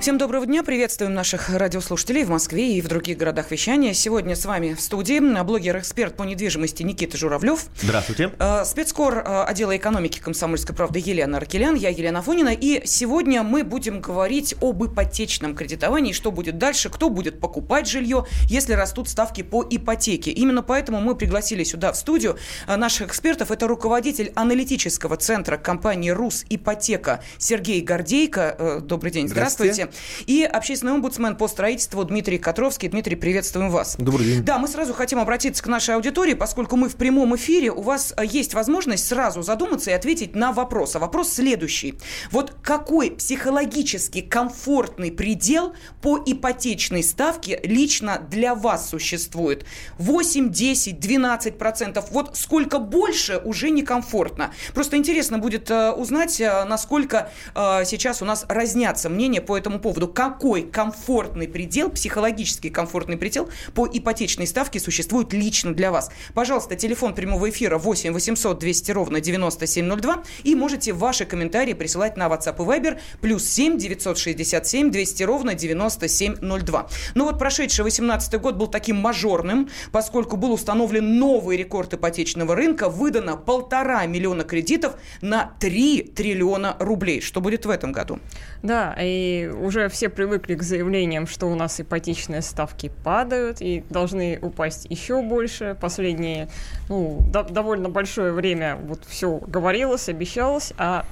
Всем доброго дня. Приветствуем наших радиослушателей в Москве и в других городах вещания. Сегодня с вами в студии блогер-эксперт по недвижимости Никита Журавлев. Здравствуйте. Э, спецкор э, отдела экономики комсомольской правды Елена Аркелян. Я Елена Фонина. И сегодня мы будем говорить об ипотечном кредитовании. Что будет дальше, кто будет покупать жилье, если растут ставки по ипотеке. Именно поэтому мы пригласили сюда в студию э, наших экспертов. Это руководитель аналитического центра компании «Рус Ипотека» Сергей Гордейко. Добрый день. Здравствуйте. Здравствуйте. И общественный омбудсмен по строительству Дмитрий Котровский. Дмитрий, приветствуем вас. Добрый день. Да, мы сразу хотим обратиться к нашей аудитории, поскольку мы в прямом эфире, у вас э, есть возможность сразу задуматься и ответить на вопрос. А вопрос следующий. Вот какой психологически комфортный предел по ипотечной ставке лично для вас существует? 8, 10, 12 процентов. Вот сколько больше уже некомфортно. Просто интересно будет э, узнать, э, насколько сейчас у нас разнятся мнения по этому поводу, какой комфортный предел, психологически комфортный предел по ипотечной ставке существует лично для вас. Пожалуйста, телефон прямого эфира 8 800 200 ровно 9702 и можете ваши комментарии присылать на WhatsApp и Viber плюс 7 967 200 ровно 9702. Ну вот прошедший 18 год был таким мажорным, поскольку был установлен новый рекорд ипотечного рынка, выдано полтора миллиона кредитов на 3 триллиона рублей. Что будет в этом году? Да, и уже все привыкли к заявлениям, что у нас ипотечные ставки падают и должны упасть еще больше. Последние, ну, до, довольно большое время вот все говорилось, обещалось, а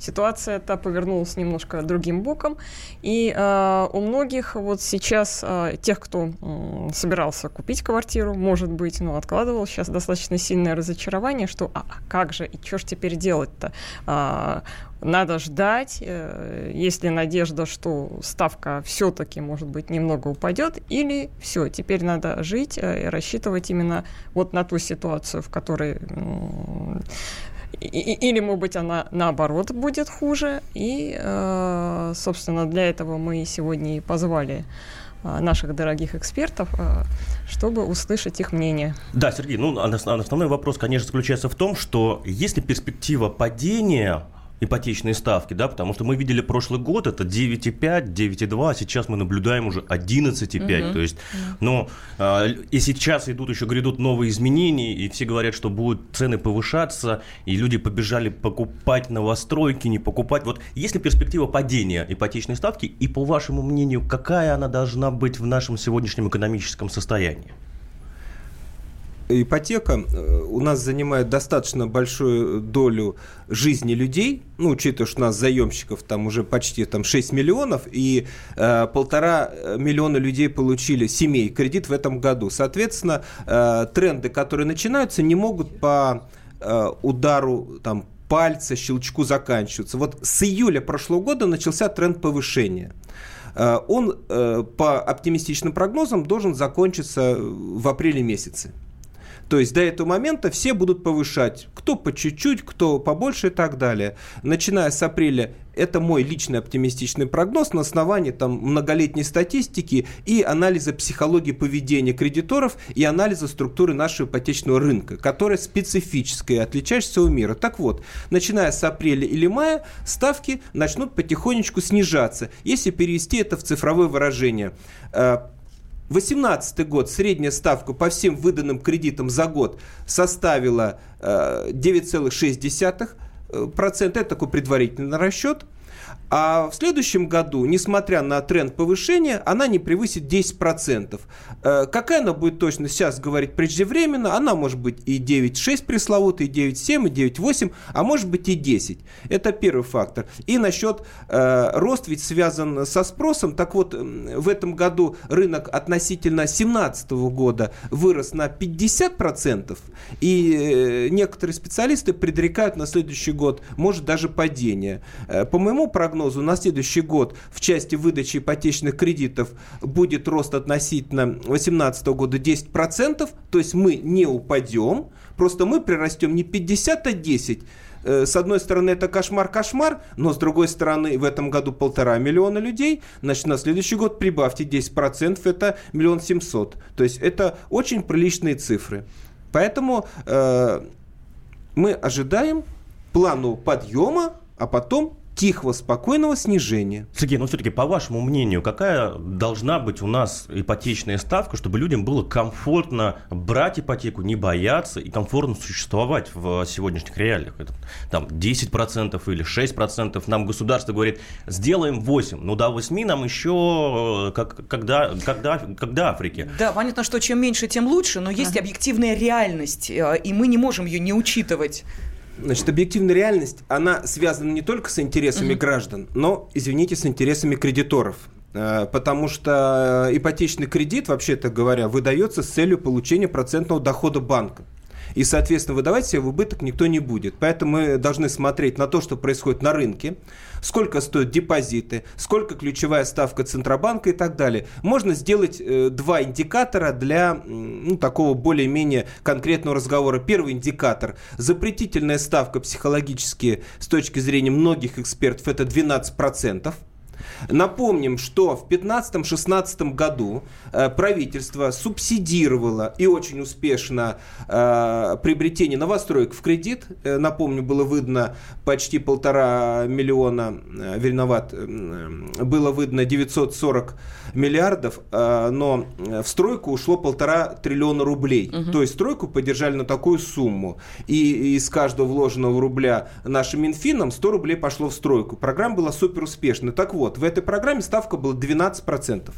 ситуация эта повернулась немножко другим боком. И э, у многих вот сейчас, э, тех, кто э, собирался купить квартиру, может быть, но откладывал, сейчас достаточно сильное разочарование, что а, а как же, и что же теперь делать-то? Э, надо ждать, э, есть ли надежда, что ставка все-таки, может быть, немного упадет, или все, теперь надо жить э, и рассчитывать именно вот на ту ситуацию, в которой или, может быть, она наоборот будет хуже. И, э, собственно, для этого мы сегодня и позвали наших дорогих экспертов, чтобы услышать их мнение. Да, Сергей, ну, основной вопрос, конечно, заключается в том, что если перспектива падения ипотечные ставки, да, потому что мы видели прошлый год, это 9,5, 9,2, а сейчас мы наблюдаем уже 11,5, угу. то есть, ну, э, и сейчас идут еще, грядут новые изменения, и все говорят, что будут цены повышаться, и люди побежали покупать новостройки, не покупать, вот если перспектива падения ипотечной ставки, и по вашему мнению, какая она должна быть в нашем сегодняшнем экономическом состоянии? Ипотека э, у нас занимает достаточно большую долю жизни людей, ну, учитывая, что у нас заемщиков там уже почти там 6 миллионов, и э, полтора миллиона людей получили, семей, кредит в этом году. Соответственно, э, тренды, которые начинаются, не могут по э, удару там, пальца, щелчку заканчиваться. Вот с июля прошлого года начался тренд повышения э, он э, по оптимистичным прогнозам должен закончиться в апреле месяце. То есть до этого момента все будут повышать. Кто по чуть-чуть, кто побольше и так далее. Начиная с апреля это мой личный оптимистичный прогноз на основании там, многолетней статистики и анализа психологии поведения кредиторов и анализа структуры нашего ипотечного рынка, которая специфическая и отличающая всего мира. Так вот, начиная с апреля или мая ставки начнут потихонечку снижаться, если перевести это в цифровое выражение э, 2018 год средняя ставка по всем выданным кредитам за год составила 9,6%. Э, это такой предварительный расчет. А в следующем году, несмотря на тренд повышения, она не превысит 10%. Э, какая она будет точно сейчас говорить преждевременно? Она может быть и 9,6 пресловутый, и 9,7, и 9,8, а может быть и 10. Это первый фактор. И насчет э, рост ведь связан со спросом. Так вот, в этом году рынок относительно 2017 года вырос на 50%, и э, некоторые специалисты предрекают на следующий год, может даже падение. Э, по моему прогнозу, прогнозу на следующий год в части выдачи ипотечных кредитов будет рост относительно 2018 года 10%, то есть мы не упадем, просто мы прирастем не 50, а 10 э, с одной стороны, это кошмар-кошмар, но с другой стороны, в этом году полтора миллиона людей, значит, на следующий год прибавьте 10%, это миллион семьсот. То есть это очень приличные цифры. Поэтому э, Мы ожидаем плану подъема, а потом тихого, спокойного снижения. Сергей, ну все-таки, по вашему мнению, какая должна быть у нас ипотечная ставка, чтобы людям было комфортно брать ипотеку, не бояться и комфортно существовать в сегодняшних реалиях? Это, там 10% или 6%. Нам государство говорит, сделаем 8. Ну до 8 нам еще как, когда, когда, когда Африке. Да, понятно, что чем меньше, тем лучше, но есть ага. объективная реальность, э, и мы не можем ее не учитывать. Значит, объективная реальность, она связана не только с интересами угу. граждан, но, извините, с интересами кредиторов. Э, потому что ипотечный кредит, вообще-то говоря, выдается с целью получения процентного дохода банка и, соответственно, выдавать себе в убыток никто не будет. Поэтому мы должны смотреть на то, что происходит на рынке, сколько стоят депозиты, сколько ключевая ставка Центробанка и так далее. Можно сделать э, два индикатора для ну, такого более-менее конкретного разговора. Первый индикатор – запретительная ставка психологически с точки зрения многих экспертов – это 12%. Напомним, что в 2015-2016 году э, правительство субсидировало и очень успешно э, приобретение новостроек в кредит. Э, напомню, было выдано почти полтора миллиона, э, виноват, э, было выдано 940 миллиардов, э, но в стройку ушло полтора триллиона рублей. Угу. То есть стройку поддержали на такую сумму. И из каждого вложенного рубля нашим Минфином 100 рублей пошло в стройку. Программа была супер успешной. Так вот, в этой программе ставка была 12%.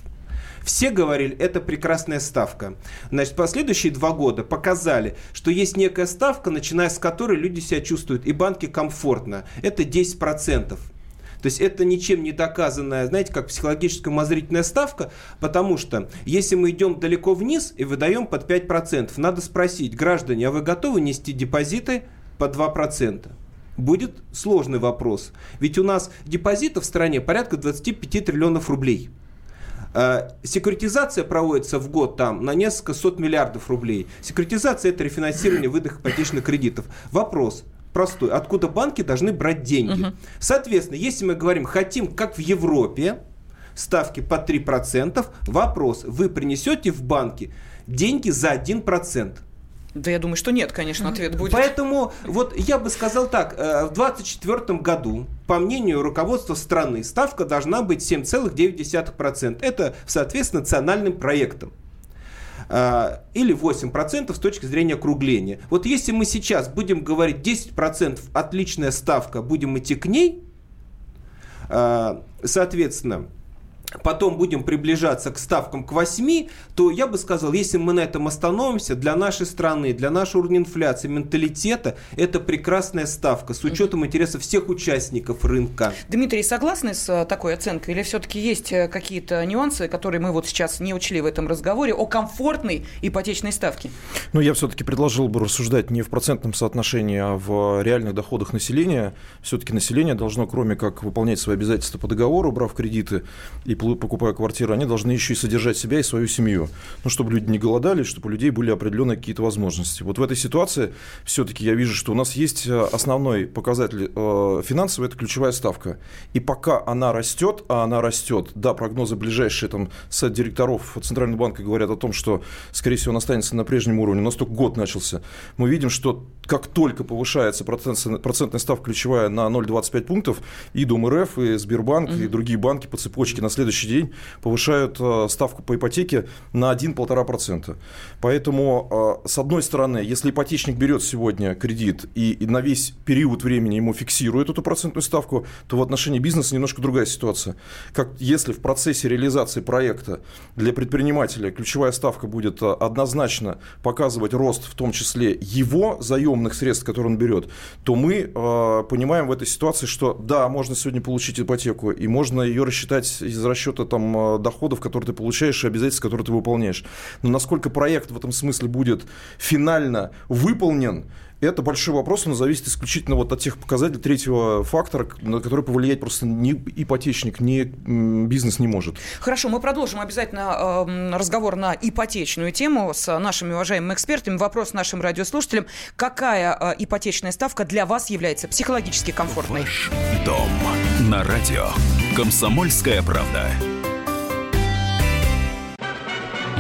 Все говорили, это прекрасная ставка. Значит, последующие два года показали, что есть некая ставка, начиная с которой люди себя чувствуют и банки комфортно. Это 10%. То есть это ничем не доказанная, знаете, как психологическая умозрительная ставка, потому что если мы идем далеко вниз и выдаем под 5%, надо спросить, граждане, а вы готовы нести депозиты по 2%? Будет сложный вопрос. Ведь у нас депозитов в стране порядка 25 триллионов рублей. А, секуритизация проводится в год там на несколько сот миллиардов рублей. Секуритизация – это рефинансирование выдох ипотечных кредитов. Вопрос простой. Откуда банки должны брать деньги? Угу. Соответственно, если мы говорим, хотим, как в Европе, ставки по 3%, вопрос, вы принесете в банки деньги за 1%. Да я думаю, что нет, конечно, ответ будет. Поэтому вот я бы сказал так, э, в 2024 году, по мнению руководства страны, ставка должна быть 7,9%. Это в соответствии национальным проектом э, или 8% с точки зрения округления. Вот если мы сейчас будем говорить 10% отличная ставка, будем идти к ней, э, соответственно, потом будем приближаться к ставкам к 8, то я бы сказал, если мы на этом остановимся, для нашей страны, для нашего уровня инфляции, менталитета, это прекрасная ставка с учетом интересов всех участников рынка. Дмитрий, согласны с э, такой оценкой? Или все-таки есть э, какие-то нюансы, которые мы вот сейчас не учли в этом разговоре, о комфортной ипотечной ставке? Ну, я все-таки предложил бы рассуждать не в процентном соотношении, а в реальных доходах населения. Все-таки население должно, кроме как выполнять свои обязательства по договору, брав кредиты и покупая квартиру, они должны еще и содержать себя и свою семью. Ну, чтобы люди не голодали, чтобы у людей были определенные какие-то возможности. Вот в этой ситуации все-таки я вижу, что у нас есть э, основной показатель э, финансовый, это ключевая ставка. И пока она растет, а она растет, да, прогнозы ближайшие там с директоров Центрального банка говорят о том, что, скорее всего, он останется на прежнем уровне. У нас только год начался. Мы видим, что как только повышается процент, процентная ставка ключевая на 0,25 пунктов, и Дом РФ, и Сбербанк, mm-hmm. и другие банки по цепочке на следующий день повышают э, ставку по ипотеке на 1-1,5%. Поэтому, э, с одной стороны, если ипотечник берет сегодня кредит и, и на весь период времени ему фиксирует эту процентную ставку, то в отношении бизнеса немножко другая ситуация. Как если в процессе реализации проекта для предпринимателя ключевая ставка будет э, однозначно показывать рост, в том числе его заемных средств, которые он берет, то мы э, понимаем в этой ситуации, что да, можно сегодня получить ипотеку, и можно ее рассчитать из расчета там, э, доходов, которые ты получаешь, и обязательств, которые ты выполняешь. Но насколько проект в этом смысле будет финально выполнен, это большой вопрос, он зависит исключительно вот от тех показателей третьего фактора, на который повлиять просто ни ипотечник, ни бизнес не может. Хорошо, мы продолжим обязательно э, разговор на ипотечную тему с нашими уважаемыми экспертами. Вопрос нашим радиослушателям. Какая э, ипотечная ставка для вас является психологически комфортной? Ваш дом на радио. Комсомольская правда.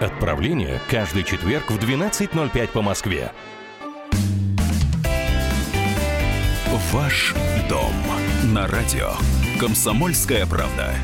Отправление каждый четверг в 12.05 по Москве. Ваш дом на радио. Комсомольская правда.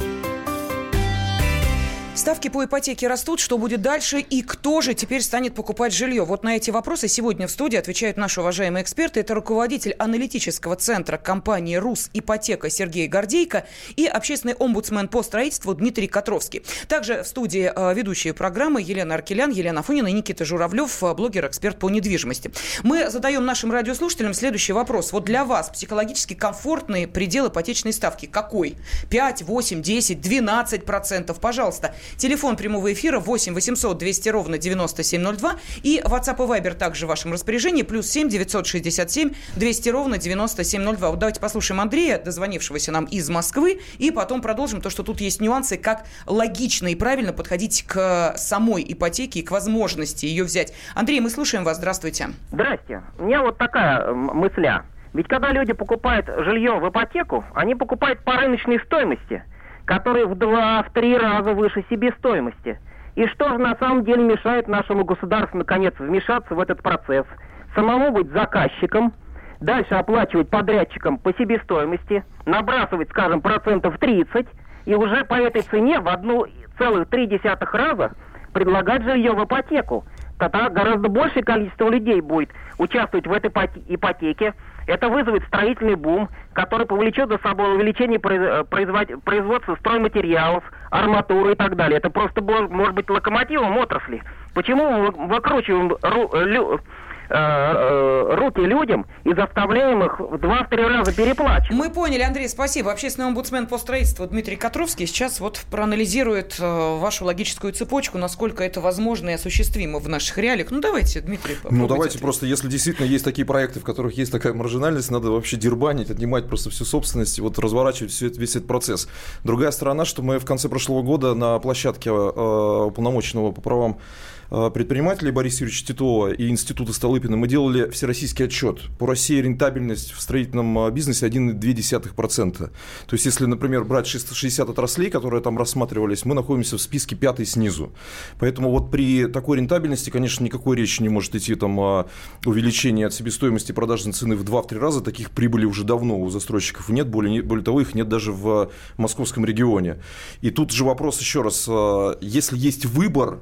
Ставки по ипотеке растут. Что будет дальше? И кто же теперь станет покупать жилье? Вот на эти вопросы сегодня в студии отвечают наши уважаемые эксперты. Это руководитель аналитического центра компании «Рус Ипотека» Сергей Гордейко и общественный омбудсмен по строительству Дмитрий Котровский. Также в студии э, ведущие программы Елена Аркелян, Елена Афонина и Никита Журавлев, э, блогер-эксперт по недвижимости. Мы задаем нашим радиослушателям следующий вопрос. Вот для вас психологически комфортный предел ипотечной ставки какой? 5, 8, 10, 12 процентов? Пожалуйста, Телефон прямого эфира 8 800 200 ровно 9702. И WhatsApp и Viber также в вашем распоряжении. Плюс 7 967 200 ровно 9702. Вот давайте послушаем Андрея, дозвонившегося нам из Москвы. И потом продолжим то, что тут есть нюансы, как логично и правильно подходить к самой ипотеке и к возможности ее взять. Андрей, мы слушаем вас. Здравствуйте. Здрасте. У меня вот такая мысля. Ведь когда люди покупают жилье в ипотеку, они покупают по рыночной стоимости – которые в два-три раза выше себестоимости. И что же на самом деле мешает нашему государству наконец вмешаться в этот процесс? Самому быть заказчиком, дальше оплачивать подрядчикам по себестоимости, набрасывать, скажем, процентов 30, и уже по этой цене в одну целых три десятых раза предлагать жилье в ипотеку. Тогда гораздо большее количество людей будет участвовать в этой ипотеке, это вызовет строительный бум, который повлечет за собой увеличение э, производства стройматериалов, арматуры и так далее. Это просто может быть локомотивом отрасли. Почему мы выкручиваем Э, э, руки людям и заставляем их в два-три раза переплачивать. Мы поняли, Андрей, спасибо. Общественный омбудсмен по строительству Дмитрий Котровский сейчас вот проанализирует э, вашу логическую цепочку, насколько это возможно и осуществимо в наших реалиях. Ну, давайте, Дмитрий, Ну, давайте ответить. просто, если действительно есть такие проекты, в которых есть такая маржинальность, надо вообще дербанить, отнимать просто всю собственность, вот разворачивать все это, весь этот процесс. Другая сторона, что мы в конце прошлого года на площадке э, уполномоченного по правам предпринимателей Бориса Юрьевича Титова и Института Столыпина мы делали всероссийский отчет. По России рентабельность в строительном э, бизнесе 1,2%. То есть, если, например, брать 60 отраслей, которые там рассматривались, мы находимся в списке пятой снизу. Поэтому вот при такой рентабельности, конечно, никакой речи не может идти там о увеличении от себестоимости продажной цены в 2-3 раза. Таких прибылей уже давно у застройщиков нет. Более, более того, их нет даже в московском регионе. И тут же вопрос еще раз. Э, если есть выбор,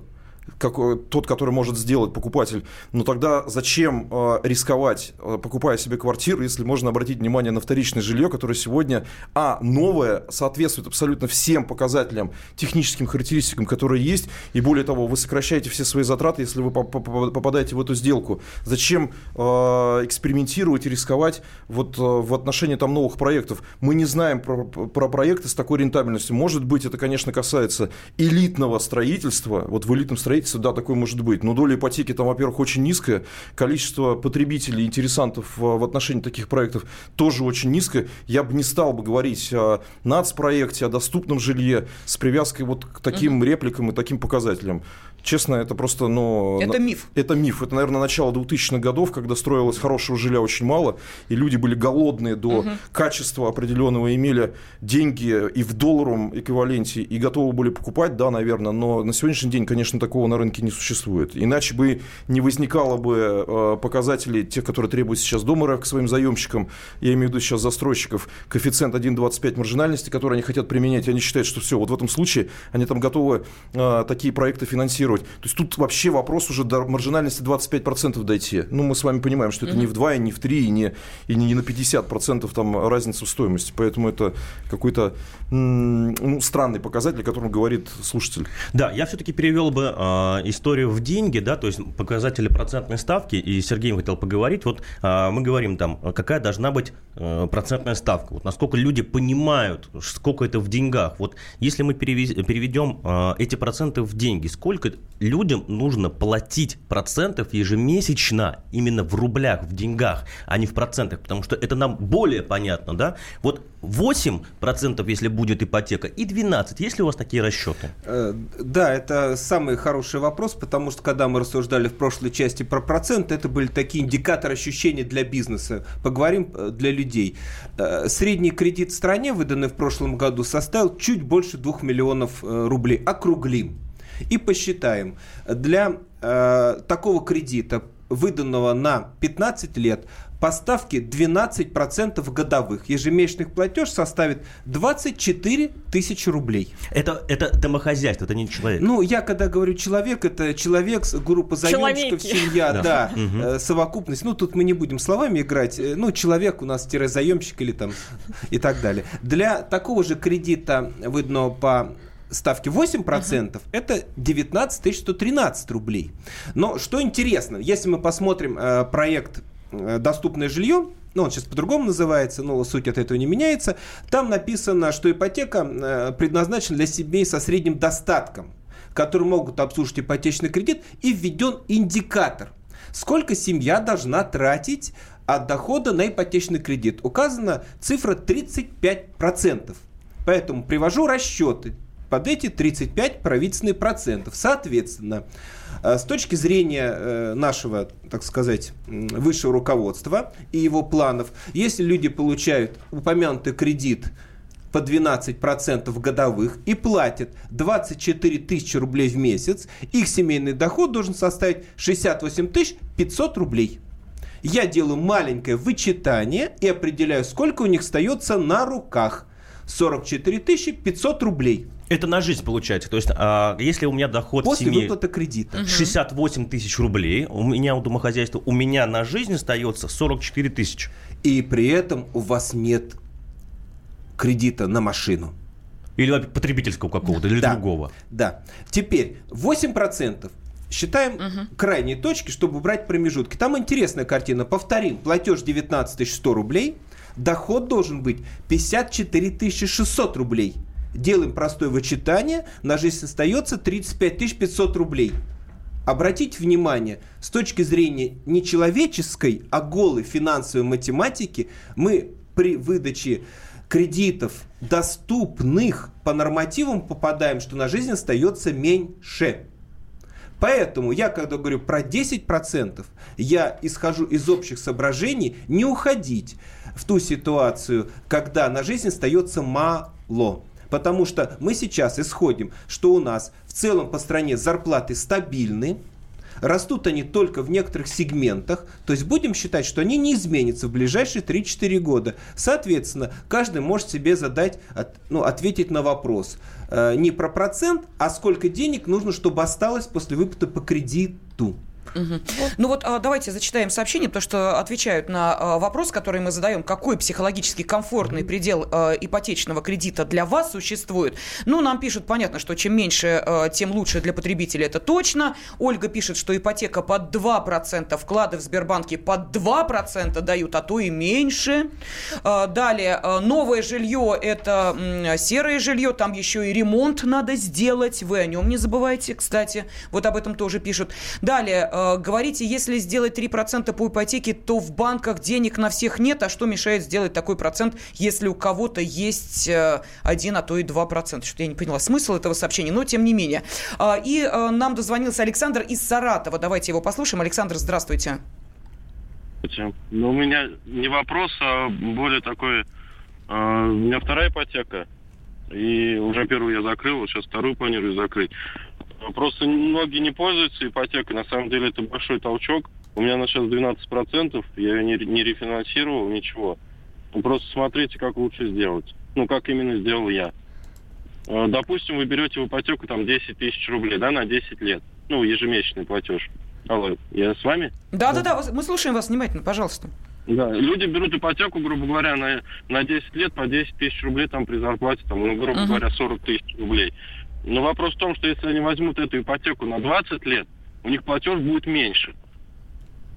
как, тот, который может сделать покупатель, но тогда зачем э, рисковать, э, покупая себе квартиру, если можно обратить внимание на вторичное жилье, которое сегодня, а, новое, соответствует абсолютно всем показателям, техническим характеристикам, которые есть, и более того, вы сокращаете все свои затраты, если вы попадаете в эту сделку. Зачем э, экспериментировать и рисковать вот э, в отношении там новых проектов? Мы не знаем про, про проекты с такой рентабельностью. Может быть, это, конечно, касается элитного строительства, вот в элитном строительстве строительства, да, такое может быть. Но доля ипотеки там, во-первых, очень низкая, количество потребителей, интересантов в отношении таких проектов тоже очень низкое. Я бы не стал бы говорить о нацпроекте, о доступном жилье с привязкой вот к таким угу. репликам и таким показателям. Честно, это просто, ну... Это миф. Это миф. Это, наверное, начало 2000-х годов, когда строилось хорошего жилья очень мало, и люди были голодные до угу. качества определенного, имели деньги и в долларовом эквиваленте, и готовы были покупать, да, наверное, но на сегодняшний день, конечно, такого на рынке не существует. Иначе бы не возникало бы э, показателей, тех, которые требуют сейчас Домара к своим заемщикам, я имею в виду сейчас застройщиков, коэффициент 1,25 маржинальности, который они хотят применять, они считают, что все, вот в этом случае они там готовы э, такие проекты финансировать финансировать. То есть тут вообще вопрос уже до маржинальности 25% дойти. Ну, мы с вами понимаем, что это mm-hmm. не в 2, и не в 3, и не, и не на 50% там разница в стоимости. Поэтому это какой-то ну, странный показатель, о котором говорит слушатель. Да, я все-таки перевел бы историю в деньги, да, то есть показатели процентной ставки, и Сергей хотел поговорить, вот э, мы говорим там, какая должна быть э, процентная ставка, вот насколько люди понимают, сколько это в деньгах. Вот если мы переведем эти проценты в деньги, сколько людям нужно платить процентов ежемесячно именно в рублях, в деньгах, а не в процентах, потому что это нам более понятно, да? Вот 8%, если будет ипотека, и 12%. Есть ли у вас такие расчеты? Э, да, это самый хороший вопрос, потому что когда мы рассуждали в прошлой части про процент, это были такие индикаторы ощущений для бизнеса. Поговорим э, для людей. Э, средний кредит в стране, выданный в прошлом году, составил чуть больше 2 миллионов рублей. Округлим. И посчитаем. Для э, такого кредита, выданного на 15 лет, поставки 12% годовых. Ежемесячных платеж составит 24 тысячи рублей. Это, это домохозяйство, это не человек. Ну, я когда говорю человек, это человек, группа заемщиков, семья, да, да угу. совокупность. Ну, тут мы не будем словами играть. Э, ну, человек у нас заемщик или там и так далее. Для такого же кредита, выданного по ставки 8%, uh-huh. это 19 113 рублей. Но что интересно, если мы посмотрим э, проект Э, доступное жилье, ну, он сейчас по-другому называется, но суть от этого не меняется, там написано, что ипотека э, предназначена для семей со средним достатком, которые могут обслужить ипотечный кредит, и введен индикатор, сколько семья должна тратить от дохода на ипотечный кредит. Указана цифра 35%. Поэтому привожу расчеты под эти 35 правительственных процентов. Соответственно, э, с точки зрения э, нашего, так сказать, высшего руководства и его планов, если люди получают упомянутый кредит по 12% годовых и платят 24 тысячи рублей в месяц, их семейный доход должен составить 68 500 рублей. Я делаю маленькое вычитание и определяю, сколько у них остается на руках. 44 500 рублей. Это на жизнь получается. То есть, а, если у меня доход После семьи выплаты кредита. 68 тысяч рублей, у меня у домохозяйства, у меня на жизнь остается 44 тысячи. И при этом у вас нет кредита на машину. Или потребительского какого-то, или да, другого. Да. Теперь 8% считаем угу. крайние точки, чтобы убрать промежутки. Там интересная картина. Повторим. Платеж 19 100 рублей. Доход должен быть 54 600 рублей делаем простое вычитание, на жизнь остается 35 500 рублей. Обратите внимание, с точки зрения не человеческой, а голой финансовой математики, мы при выдаче кредитов, доступных по нормативам, попадаем, что на жизнь остается меньше. Поэтому я, когда говорю про 10%, я исхожу из общих соображений не уходить в ту ситуацию, когда на жизнь остается мало. Потому что мы сейчас исходим, что у нас в целом по стране зарплаты стабильны, Растут они только в некоторых сегментах, то есть будем считать, что они не изменятся в ближайшие 3-4 года. Соответственно, каждый может себе задать, ну, ответить на вопрос э, не про процент, а сколько денег нужно, чтобы осталось после выплаты по кредиту. Угу. Ну вот а, давайте зачитаем сообщение, потому что отвечают на а, вопрос, который мы задаем, какой психологически комфортный предел а, ипотечного кредита для вас существует. Ну, нам пишут, понятно, что чем меньше, тем лучше для потребителя, это точно. Ольга пишет, что ипотека под 2%, вклады в Сбербанке под 2% дают, а то и меньше. Далее, новое жилье – это серое жилье, там еще и ремонт надо сделать, вы о нем не забывайте, кстати, вот об этом тоже пишут. Далее, Э, говорите, если сделать 3% по ипотеке, то в банках денег на всех нет, а что мешает сделать такой процент, если у кого-то есть 1, э, а то и 2%? Что-то я не поняла смысл этого сообщения, но тем не менее. А, и э, нам дозвонился Александр из Саратова. Давайте его послушаем. Александр, здравствуйте. Ну, у меня не вопрос, а более такой... у меня вторая ипотека, и уже первую я закрыл, вот сейчас вторую планирую закрыть. Просто многие не пользуются ипотекой. На самом деле это большой толчок. У меня на сейчас 12%, я ее не, не рефинансировал, ничего. Ну, просто смотрите, как лучше сделать. Ну, как именно сделал я. А, допустим, вы берете в ипотеку там 10 тысяч рублей, да, на 10 лет. Ну, ежемесячный платеж. Алло, я с вами? Да, да, да, мы слушаем вас внимательно, пожалуйста. Да, люди берут ипотеку, грубо говоря, на, на 10 лет по 10 тысяч рублей там при зарплате, там, ну, грубо uh-huh. говоря, 40 тысяч рублей. Но вопрос в том, что если они возьмут эту ипотеку на 20 лет, у них платеж будет меньше.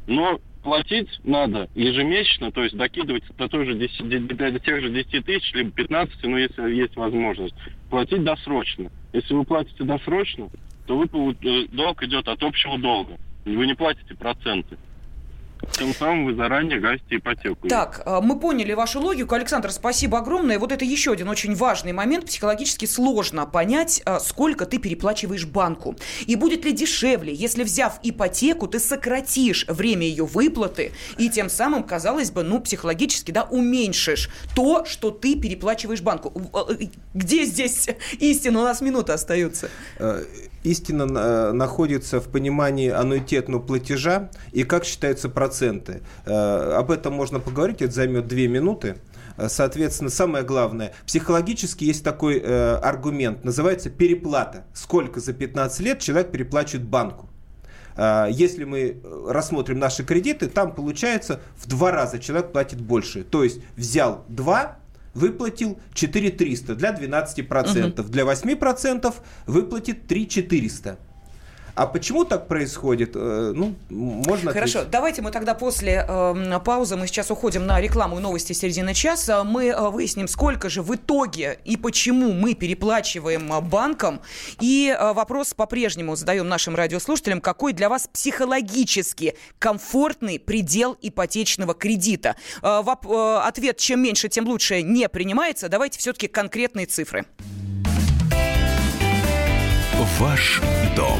Но платить надо ежемесячно, то есть докидывать до, той же 10, до тех же 10 тысяч, либо 15, ну, если есть возможность. Платить досрочно. Если вы платите досрочно, то вы, э, долг идет от общего долга. Вы не платите проценты. Тем самым вы заранее гасите ипотеку. Так, э, мы поняли вашу логику. Александр, спасибо огромное. Вот это еще один очень важный момент. Психологически сложно понять, э, сколько ты переплачиваешь банку. И будет ли дешевле, если, взяв ипотеку, ты сократишь время ее выплаты и тем самым, казалось бы, ну, психологически, да, уменьшишь то, что ты переплачиваешь банку. Э, где здесь истина? У нас минута остается истина э, находится в понимании аннуитетного платежа и как считаются проценты. Э, об этом можно поговорить, это займет две минуты. Э, соответственно, самое главное, психологически есть такой э, аргумент, называется переплата. Сколько за 15 лет человек переплачивает банку. Если мы рассмотрим наши кредиты, там получается в два раза человек платит больше. То есть взял 2, выплатил 4 300 для 12%, угу. для 8% выплатит 3 400. А почему так происходит? Э, ну, можно Хорошо, ответить. давайте мы тогда после э, паузы, мы сейчас уходим на рекламу и новости середины часа, мы э, выясним, сколько же в итоге и почему мы переплачиваем э, банкам. И э, вопрос по-прежнему задаем нашим радиослушателям, какой для вас психологически комфортный предел ипотечного кредита? Э, воп, э, ответ «чем меньше, тем лучше» не принимается. Давайте все-таки конкретные цифры. Ваш дом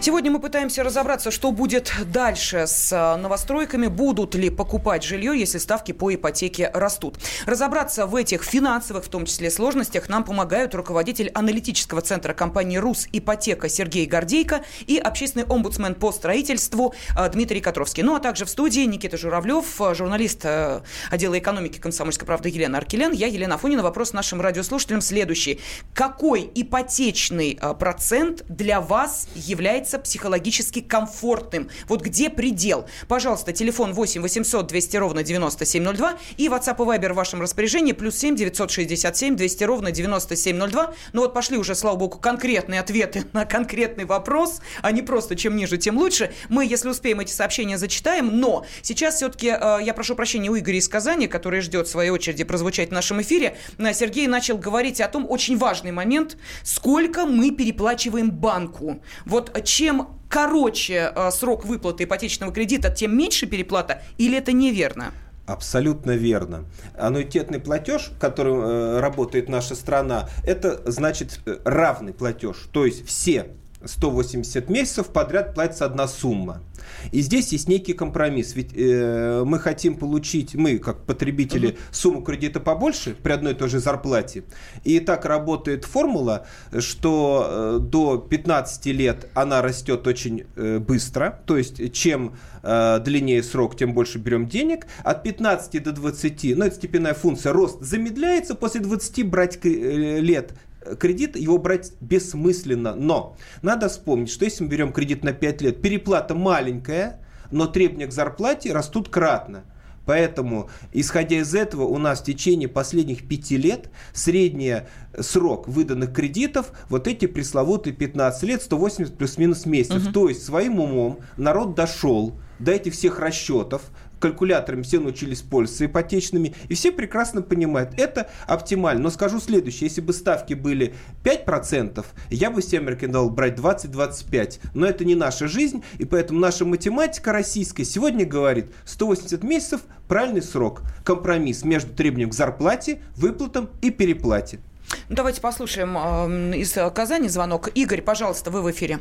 Сегодня мы пытаемся разобраться, что будет дальше с э, новостройками, будут ли покупать жилье, если ставки по ипотеке растут. Разобраться в этих финансовых, в том числе, сложностях нам помогают руководитель аналитического центра компании «Рус Ипотека» Сергей Гордейко и общественный омбудсмен по строительству э, Дмитрий Котровский. Ну, а также в студии Никита Журавлев, э, журналист отдела экономики «Комсомольской правды» Елена Аркелен. Я Елена Афонина. Вопрос нашим радиослушателям следующий. Какой ипотечный процент для вас является является психологически комфортным. Вот где предел? Пожалуйста, телефон 8 800 200 ровно 9702 и WhatsApp и Viber в вашем распоряжении плюс 7 967 200 ровно 9702. Ну вот пошли уже, слава богу, конкретные ответы на конкретный вопрос, а не просто чем ниже, тем лучше. Мы, если успеем, эти сообщения зачитаем, но сейчас все-таки э, я прошу прощения у Игоря из Казани, который ждет в своей очереди прозвучать в нашем эфире. Сергей начал говорить о том, очень важный момент, сколько мы переплачиваем банку. Вот чем короче э, срок выплаты ипотечного кредита, тем меньше переплата, или это неверно? Абсолютно верно. Аннуитетный платеж, которым э, работает наша страна, это значит э, равный платеж. То есть все 180 месяцев подряд платится одна сумма. И здесь есть некий компромисс. Ведь э, мы хотим получить, мы как потребители, сумму кредита побольше при одной и той же зарплате. И так работает формула, что э, до 15 лет она растет очень э, быстро. То есть чем э, длиннее срок, тем больше берем денег. От 15 до 20, ну это степенная функция, рост замедляется. После 20 брать э, лет кредит, его брать бессмысленно. Но надо вспомнить, что если мы берем кредит на 5 лет, переплата маленькая, но требования к зарплате растут кратно. Поэтому, исходя из этого, у нас в течение последних пяти лет средний срок выданных кредитов, вот эти пресловутые 15 лет, 180 плюс-минус месяцев. Угу. То есть своим умом народ дошел до этих всех расчетов, калькуляторами все научились пользоваться ипотечными, и все прекрасно понимают, это оптимально. Но скажу следующее, если бы ставки были 5%, я бы всем рекомендовал брать 20-25, но это не наша жизнь, и поэтому наша математика российская сегодня говорит 180 месяцев – правильный срок, компромисс между требованием к зарплате, выплатам и переплате. Давайте послушаем э, из Казани звонок. Игорь, пожалуйста, вы в эфире.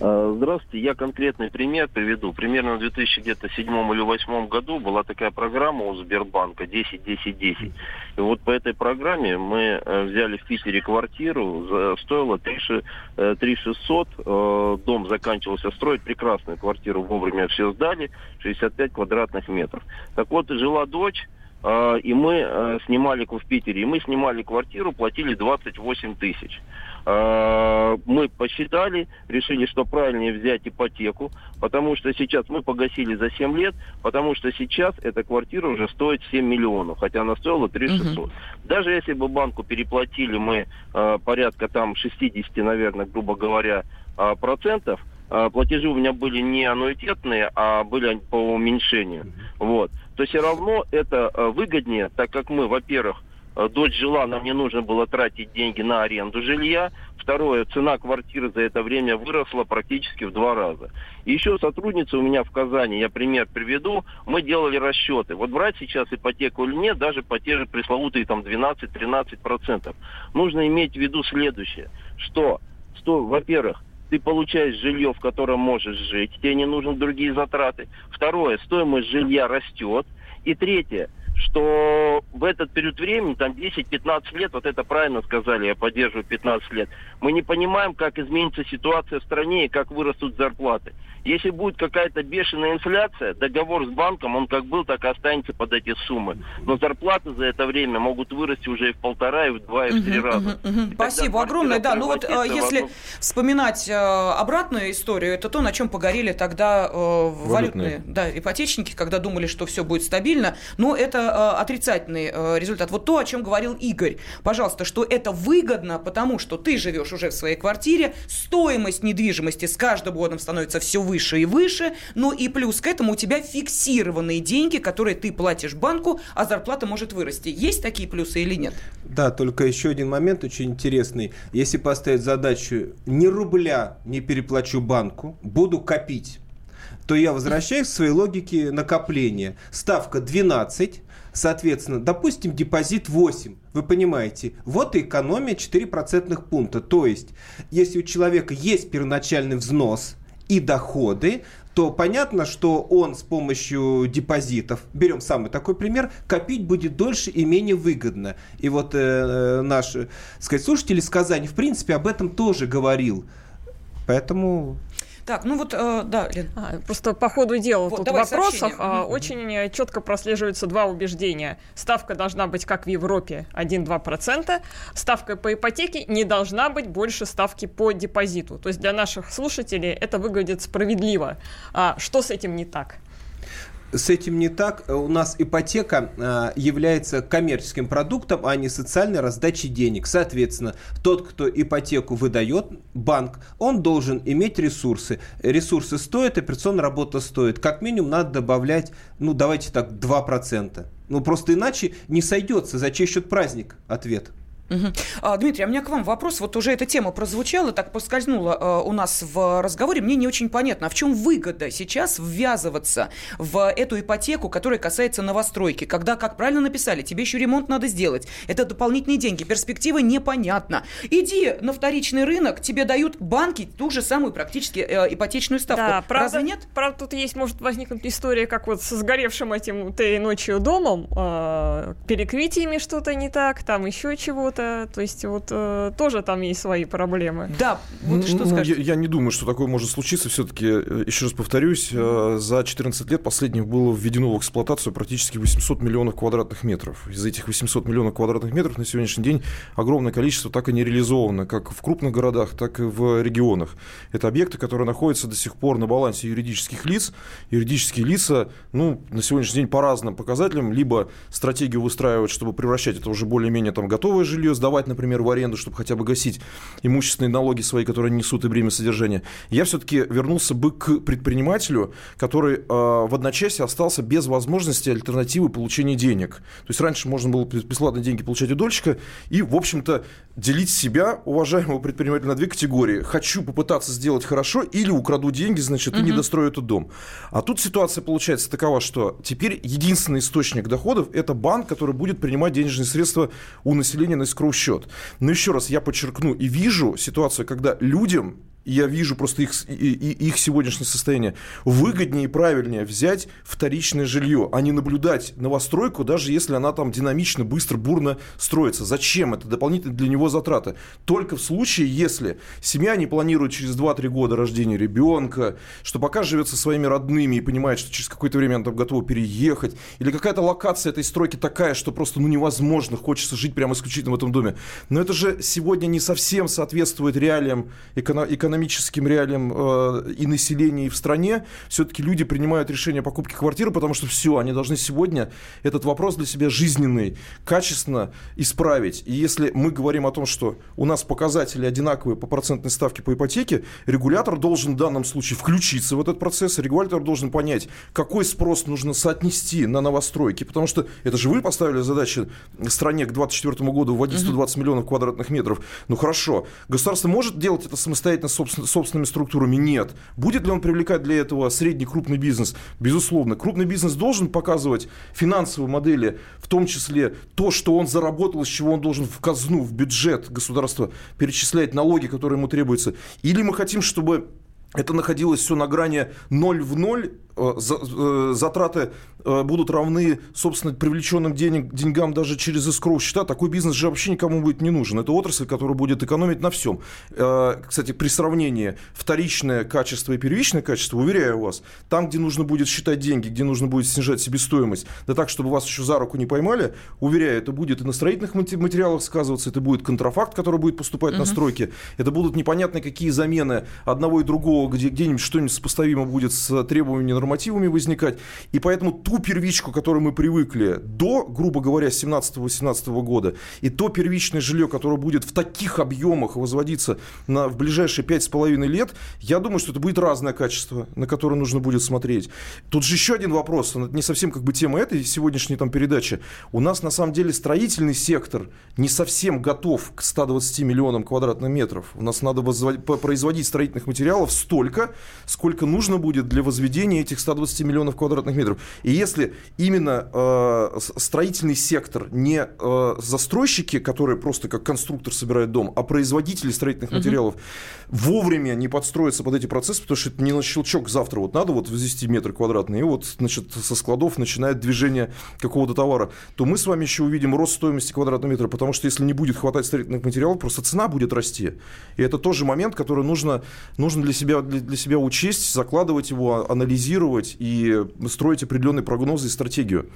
А, Здравствуйте, я конкретный пример приведу. Примерно в 2007 или 2008 году была такая программа у Сбербанка 10-10-10. И вот по этой программе мы э, взяли в Питере квартиру, стоило 3600, э, дом заканчивался строить, прекрасную квартиру вовремя все сдали, 65 квадратных метров. Так вот, жила дочь, э, и мы э, снимали в Питере, и мы снимали квартиру, платили 28 тысяч. Э, Мы посчитали, решили, что правильнее взять ипотеку, потому что сейчас мы погасили за 7 лет, потому что сейчас эта квартира уже стоит 7 миллионов, хотя она стоила 3 600. Даже если бы банку переплатили мы э, порядка там 60, наверное, грубо говоря, э, процентов, платежи у меня были не аннуитетные, а были по уменьшению. Вот. То все равно это выгоднее, так как мы, во-первых, дочь жила, нам не нужно было тратить деньги на аренду жилья. Второе, цена квартиры за это время выросла практически в два раза. Еще сотрудница у меня в Казани, я пример приведу, мы делали расчеты. Вот брать сейчас ипотеку или нет, даже по те же пресловутые там 12-13 процентов. Нужно иметь в виду следующее, что, что во-первых, ты получаешь жилье, в котором можешь жить, тебе не нужны другие затраты. Второе, стоимость жилья растет. И третье, что в этот период времени, там 10-15 лет, вот это правильно сказали, я поддерживаю 15 лет, мы не понимаем, как изменится ситуация в стране и как вырастут зарплаты. Если будет какая-то бешеная инфляция, договор с банком, он как был, так и останется под эти суммы. Но зарплаты за это время могут вырасти уже и в полтора, и в два, и в три раза. Спасибо огромное. Да, ну вот э, если одну- вспоминать э, обратную историю, это то, на чем погорели тогда э, валютные, Валютные. да, ипотечники, когда думали, что все будет стабильно. Но это э, отрицательный э, результат. Вот то, о чем говорил Игорь. Пожалуйста, что это выгодно, потому что ты живешь уже в своей квартире, стоимость недвижимости с каждым годом становится все выше и выше, ну и плюс к этому у тебя фиксированные деньги, которые ты платишь банку, а зарплата может вырасти. Есть такие плюсы или нет? Да, только еще один момент очень интересный. Если поставить задачу ни рубля не переплачу банку, буду копить, то я возвращаюсь к своей логике накопления. Ставка 12, соответственно, допустим, депозит 8. Вы понимаете, вот и экономия 4 процентных пункта. То есть, если у человека есть первоначальный взнос и доходы, то понятно, что он с помощью депозитов, берем самый такой пример, копить будет дольше и менее выгодно. И вот э, наш, э, сказать, слушатель из Казани, в принципе, об этом тоже говорил. Поэтому Так, ну вот, э, да, Лен. А, просто по ходу дела Вот, тут в вопросах а, Мгм. очень четко прослеживаются два убеждения. Ставка должна быть, как в Европе, 1-2%. Ставка по ипотеке не должна быть больше ставки по депозиту. То есть для наших слушателей это выглядит справедливо. А что с этим не так? С этим не так. У нас ипотека э, является коммерческим продуктом, а не социальной раздачей денег. Соответственно, тот, кто ипотеку выдает, банк, он должен иметь ресурсы. Ресурсы стоят, операционная работа стоит. Как минимум надо добавлять, ну давайте так, 2%. Ну просто иначе не сойдется. За чей счет праздник? Ответ. Мгм. А, Дмитрий, а у меня к вам вопрос. Вот уже эта тема прозвучала, так поскользнула э, у нас в разговоре. Мне не очень понятно, а в чем выгода сейчас ввязываться в эту ипотеку, которая касается новостройки, когда, как правильно написали, тебе еще ремонт надо сделать. Это дополнительные деньги, перспектива непонятна. Иди на вторичный рынок, тебе дают банки ту же самую практически э, ипотечную ставку. Да, правда, Разве нет? Правда, тут есть, может возникнуть история, как вот со сгоревшим этим той ночью домом, э, перекрытиями что-то не так, там еще чего-то. То есть вот э, тоже там есть свои проблемы. Да, вот что Ну, я, скажете? я не думаю, что такое может случиться. Все-таки, еще раз повторюсь, э, за 14 лет последних было введено в эксплуатацию практически 800 миллионов квадратных метров. Из этих 800 миллионов квадратных метров на сегодняшний день огромное количество так и не реализовано, как в крупных городах, так и в регионах. Это объекты, которые находятся до сих пор на балансе юридических лиц. Юридические лица, ну, на сегодняшний день по разным показателям, либо стратегию выстраивают, чтобы превращать это уже более-менее там готовое жилье, сдавать, например, в аренду, чтобы хотя бы гасить имущественные налоги свои, которые несут и бремя содержания. Я все-таки вернулся бы к предпринимателю, который э, в одночасье остался без возможности альтернативы получения денег. То есть раньше можно было бесплатно деньги получать у дольщика и, в общем-то, делить себя, уважаемого предпринимателя, на две категории. Хочу попытаться сделать хорошо или украду деньги, значит, и не дострою этот дом. А тут ситуация получается такова, что теперь единственный источник доходов – это банк, который будет принимать денежные средства у населения на escrow счет. Но еще раз я подчеркну и вижу ситуацию, когда людям я вижу просто их, их сегодняшнее состояние, выгоднее и правильнее взять вторичное жилье, а не наблюдать новостройку, даже если она там динамично, быстро, бурно строится. Зачем? Это дополнительные для него затраты. Только в случае, если семья не планирует через 2-3 года рождения ребенка, что пока живет со своими родными и понимает, что через какое-то время она там готова переехать, или какая-то локация этой стройки такая, что просто ну, невозможно, хочется жить прямо исключительно в этом доме. Но это же сегодня не совсем соответствует реалиям, эконо- экономическим реалиям э, и населения, и в стране. Все-таки люди принимают решение о покупке квартиры, потому что все, они должны сегодня этот вопрос для себя жизненный, качественно исправить. И если мы говорим о том, что у нас показатели одинаковые по процентной ставке по ипотеке, регулятор должен в данном случае включиться в этот процесс, регулятор должен понять, какой спрос нужно соотнести на новостройки, потому что это же вы поставили задачу стране к 2024 году вводить 120 миллионов квадратных метров. Ну хорошо, государство может делать это самостоятельно собствен- собственными структурами? Нет. Будет ли он привлекать для этого средний крупный бизнес? Безусловно. Крупный бизнес должен показывать финансовые модели, в том числе то, что он заработал, из чего он должен в казну, в бюджет государства перечислять налоги, которые ему требуются. Или мы хотим, чтобы это находилось все на грани 0 в 0, за- э, затраты э, будут равны, собственно, привлеченным денег, деньгам даже через искроу счета. Такой бизнес же вообще никому будет не нужен. Это отрасль, которая будет экономить на всем. Э, Кстати, при сравнении вторичное качество и первичное качество, уверяю вас, там, где нужно будет считать деньги, где нужно будет снижать себестоимость, да так, чтобы вас еще за руку не поймали, уверяю, это будет и на строительных материалах сказываться, это будет контрафакт, который будет поступать на стройки, это будут непонятно какие замены одного и другого, где где-нибудь что-нибудь сопоставимо будет с требованиями, нормативами возникать. И поэтому ту первичку, к которой мы привыкли до, грубо говоря, 17-18 года, и то первичное жилье, которое будет в таких объемах возводиться на, в ближайшие 5,5 лет, я думаю, что это будет разное качество, на которое нужно будет смотреть. Тут же еще один вопрос, не совсем как бы тема этой сегодняшней там передачи. У нас на самом деле строительный сектор не совсем готов к 120 миллионам квадратных метров. У нас надо производить строительных материалов столько, сколько нужно будет для возведения этих 120 миллионов квадратных метров. И если именно э, строительный сектор не э, застройщики, которые просто как конструктор собирают дом, а производители строительных материалов вовремя не подстроятся под эти процессы, потому что это не на щелчок завтра вот надо вот возвести метры квадратные, и вот, значит, со складов начинает движение какого-то товара, то мы с вами еще увидим рост стоимости квадратного метра, потому что если не будет хватать строительных материалов, просто цена будет расти. И это тоже момент, который нужно, нужно для, себя, для, для себя учесть, закладывать его, а- анализировать и строить определенные прогнозы и стратегию.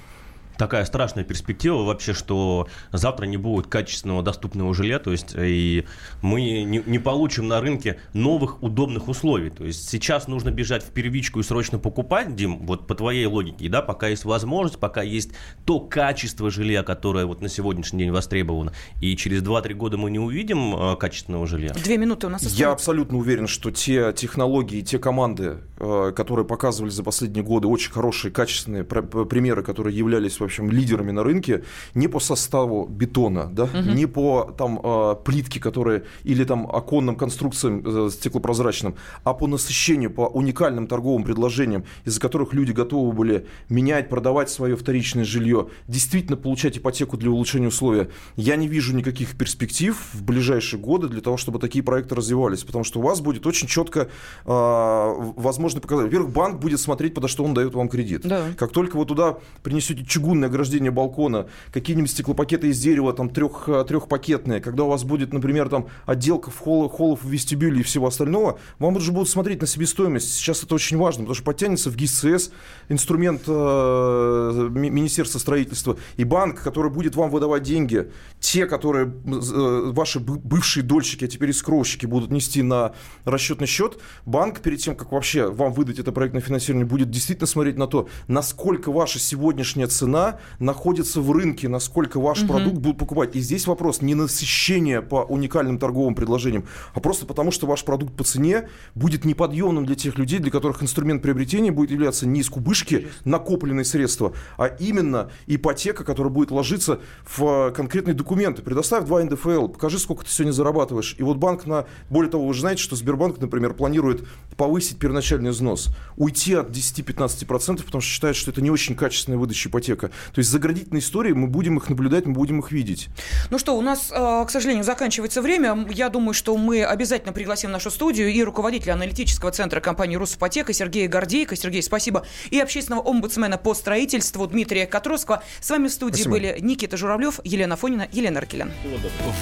Такая страшная перспектива вообще, что завтра не будет качественного доступного жилья, то есть э, и мы не, не получим на рынке новых удобных условий. То есть сейчас нужно бежать в первичку и срочно покупать, Дим, вот по твоей логике, да, пока есть возможность, пока есть то качество жилья, которое вот на сегодняшний день востребовано, и через 2-3 года мы не увидим э, качественного жилья. Две минуты у нас Я остается. абсолютно уверен, что те технологии, те команды, э, которые показывали за последние годы очень хорошие, качественные примеры, которые являлись, в общем, лидерами на рынке, не по составу бетона, да, не по там э, плитке, которые или там оконным конструкциям э, стеклопрозрачным, а по насыщению, по уникальным торговым предложениям, из-за которых люди готовы были менять, продавать свое вторичное жилье, действительно получать ипотеку для улучшения условий. Я не вижу никаких перспектив в ближайшие годы для того, чтобы такие проекты развивались, потому что у вас будет очень четко э, возможно показать. Во-первых, банк будет смотреть, подо что он дает вам кредит. Да. Как только вы туда принесете чугунное ограждение балкона, какие-нибудь стеклопакеты из дерева, там трех, трехпакетные, когда у вас будет, например, там отделка в холл, холлов вестибюле и всего остального, вам уже будут смотреть на себестоимость. Сейчас это очень важно, потому что подтянется в ГИСС инструмент э, Ми- Министерства строительства и банк, который будет вам выдавать деньги, те, которые э, ваши бы- бывшие дольщики, а теперь искровщики будут нести на расчетный счет, банк перед тем, как вообще вам выдать это проектное финансирование, будет действительно смотреть на то, насколько ваша сегодняшняя цена находится в рынке, насколько ваш продукт будут покупать. И здесь вопрос не насыщения по уникальным торговым предложениям, а просто потому, что ваш продукт по цене будет неподъемным для тех людей, для которых инструмент приобретения будет являться не из кубышки накопленные средства, а именно ипотека, которая будет ложиться в конкретные документы. Предоставь два НДФЛ, покажи, сколько ты сегодня зарабатываешь. И вот банк на... Более того, вы же знаете, что Сбербанк, например, планирует повысить первоначальный взнос, уйти от 10-15%, потому что считает, что это не очень качественная выдача ипотека. То есть заградительные истории, мы будем их наблюдать, мы будем их видеть. Ну что, у нас, э, к сожалению, заканчивается время. Я думаю, что мы обязательно пригласим в нашу студию и руководителя аналитического центра компании «Русипотека» Сергея Гордейко. Сергей, спасибо. И общественного омбудсмена по строительству Дмитрия Котровского. С вами в студии Спасибо. были Никита Журавлев, Елена Фонина, Елена Аркелян.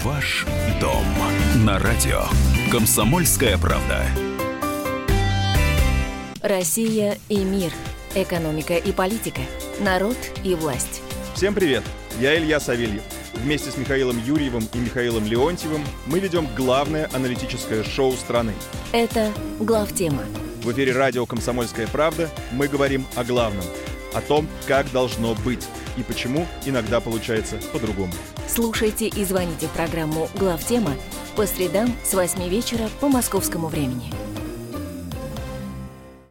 Ваш дом на радио. Комсомольская правда. Россия и мир. Экономика и политика. Народ и власть. Всем привет! Я Илья Савельев. Вместе с Михаилом Юрьевым и Михаилом Леонтьевым мы ведем главное аналитическое шоу страны. Это главтема. В эфире радио «Комсомольская правда» мы говорим о главном. О том, как должно быть и почему иногда получается по-другому. Слушайте и звоните в программу «Главтема» по средам с 8 вечера по московскому времени.